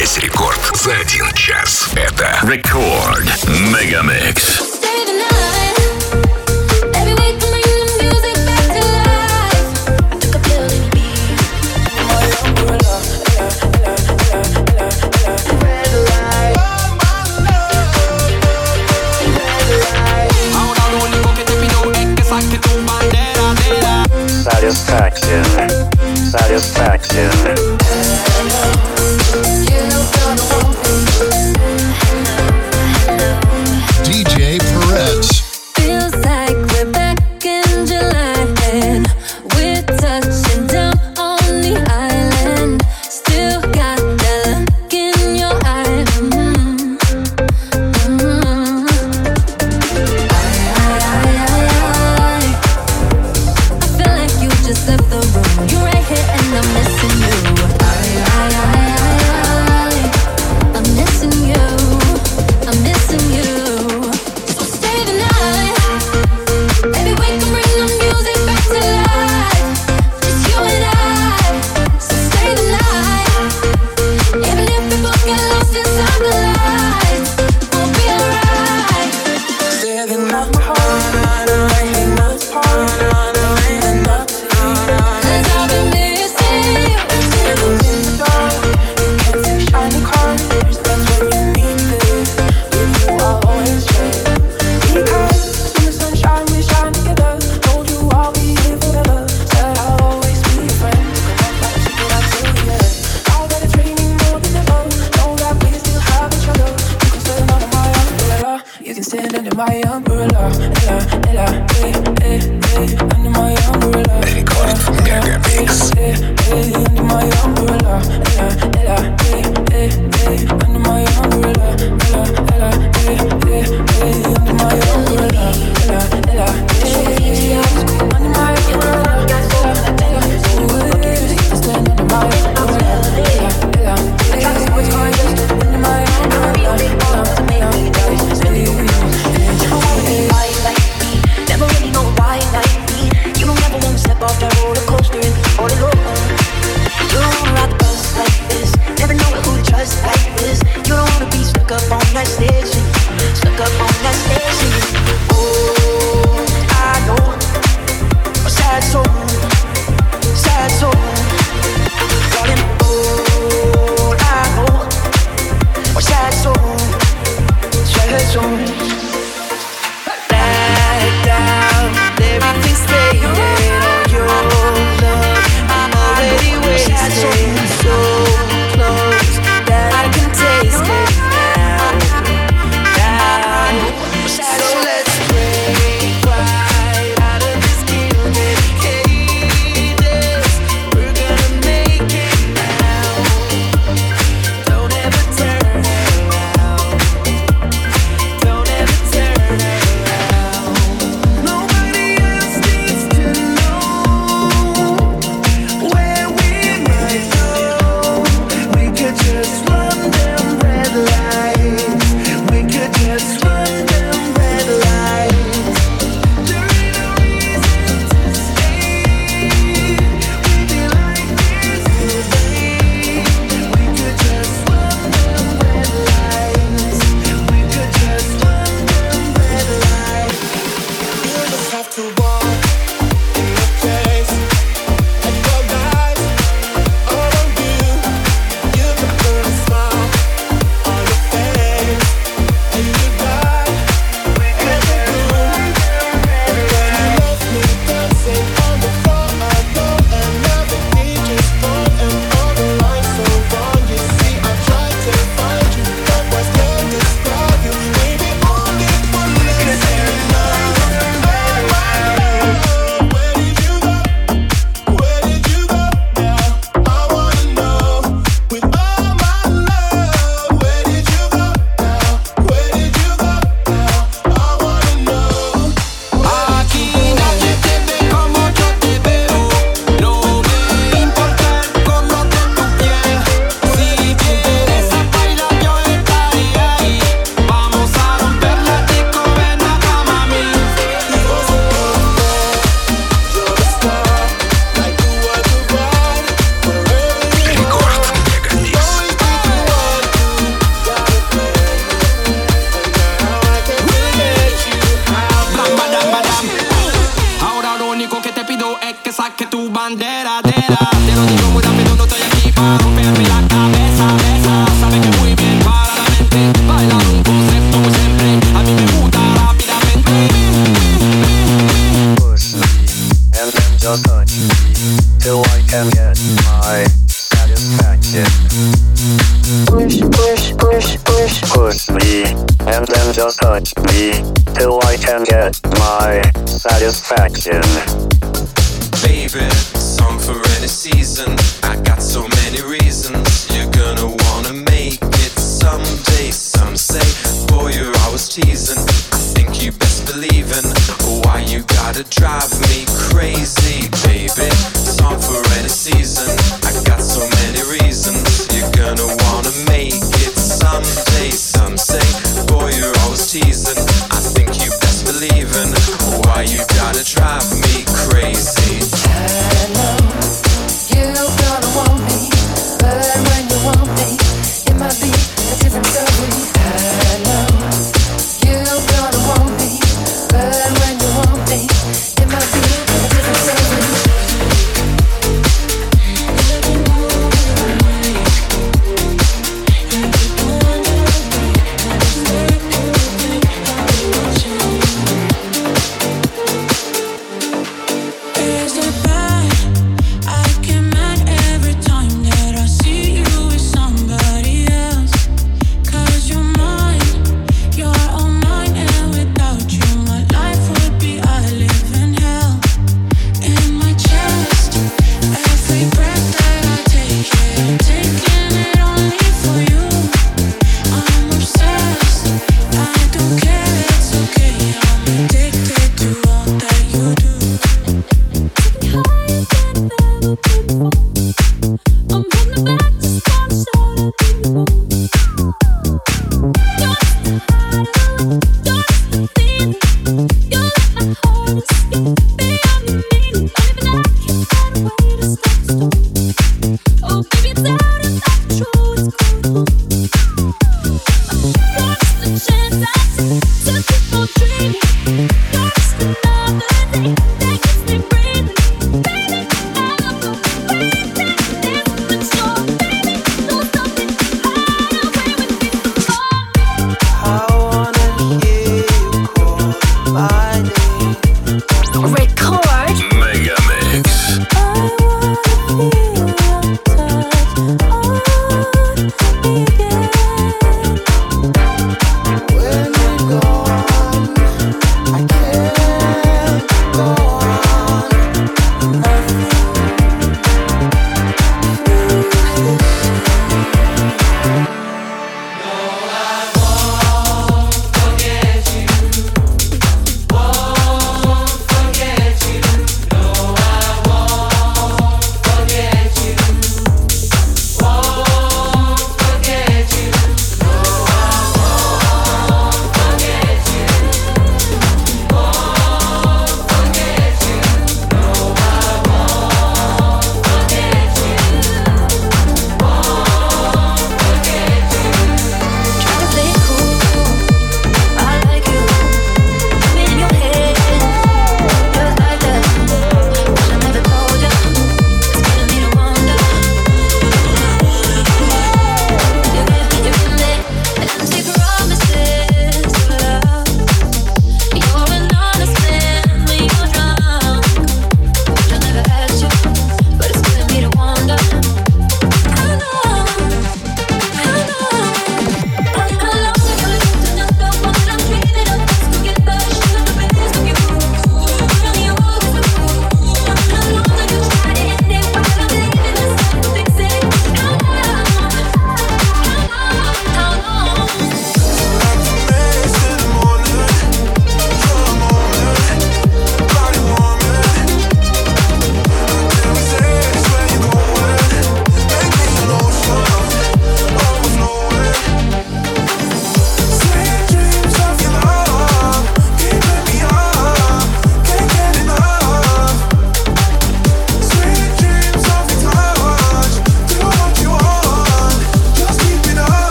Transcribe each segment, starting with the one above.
Весь рекорд за один час. Это Рекорд Мегамикс. Satisfaction. Satisfaction.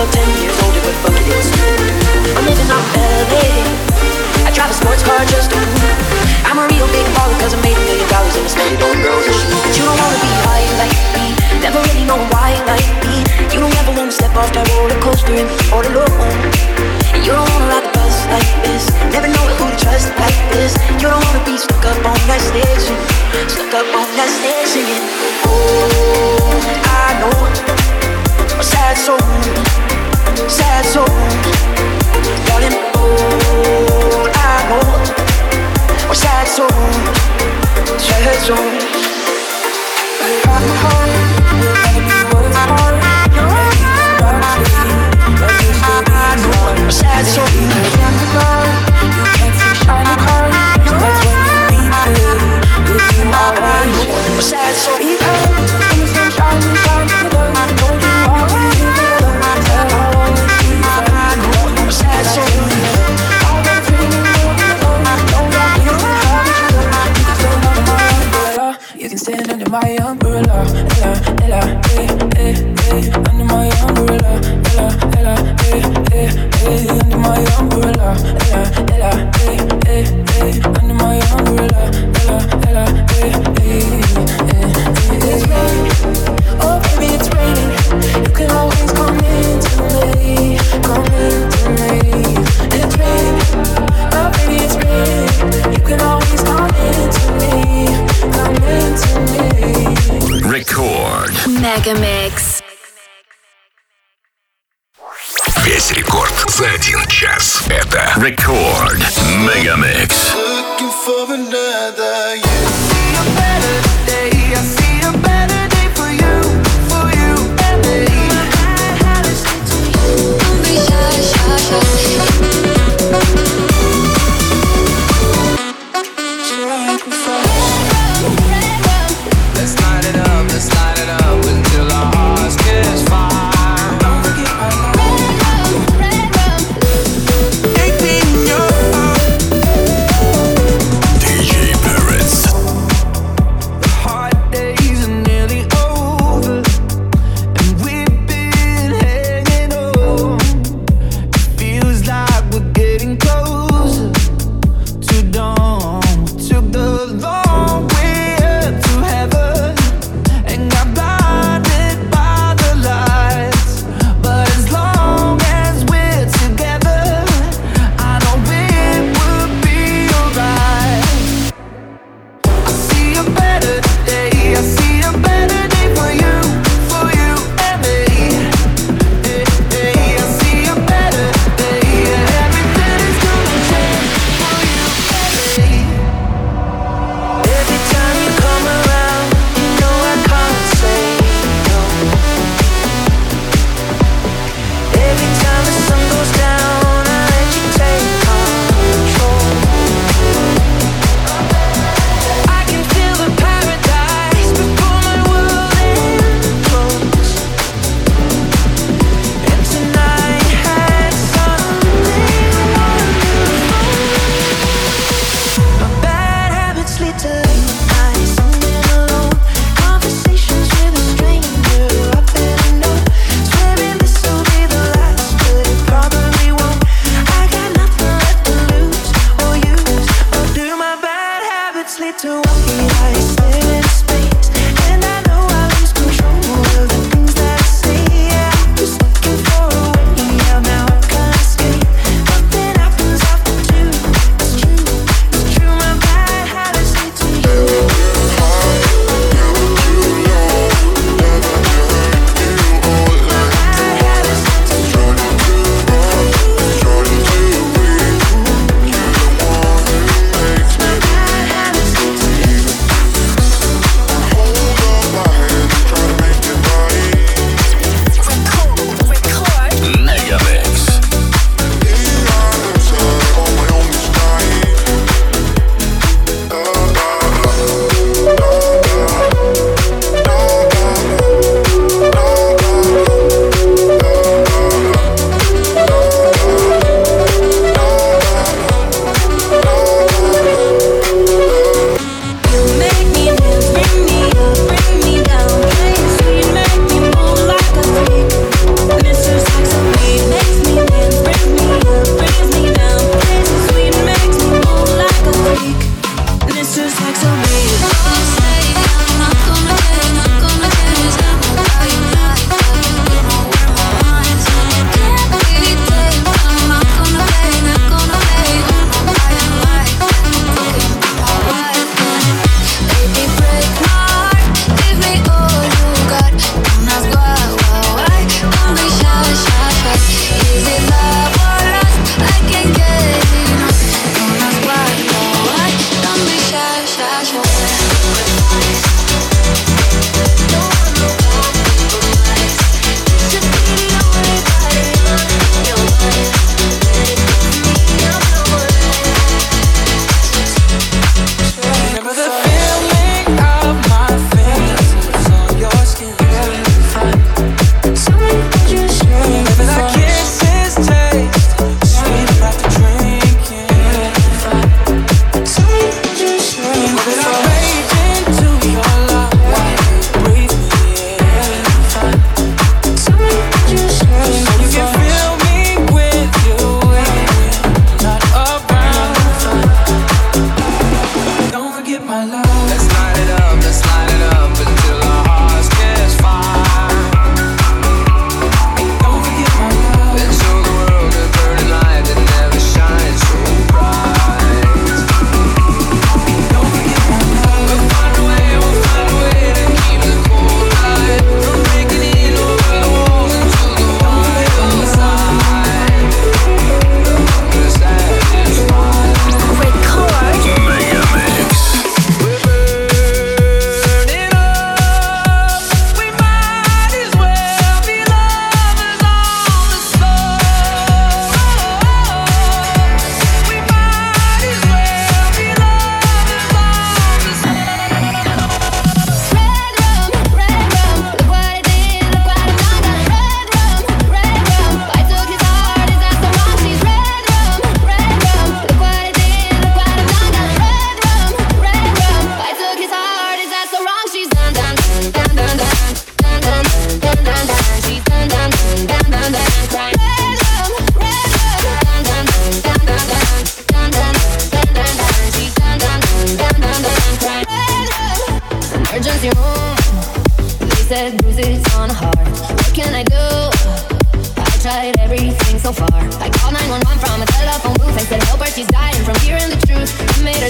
girl ten years older, but fuck it, it I'm living off LA. I drive a sports car just to I'm a real big baller cause I made a million dollars and I spent it on girls and. But you don't wanna be high like me, never really know why like me. You don't ever wanna step off that roller coaster and be alone. And You don't wanna ride the bus like this, never know who to trust like this. You don't wanna be stuck up on that stage, stuck up on that stage singing. Oh, I know sad soul, sad soul. Darling, all I know, sad soul, sad soul. Rock my heart, make me work hard. Sad soul, you can't be. You can't see shiny cars. That's when you leave me. You do my one. Sad soul, yeah, yeah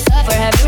was up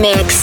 Mix.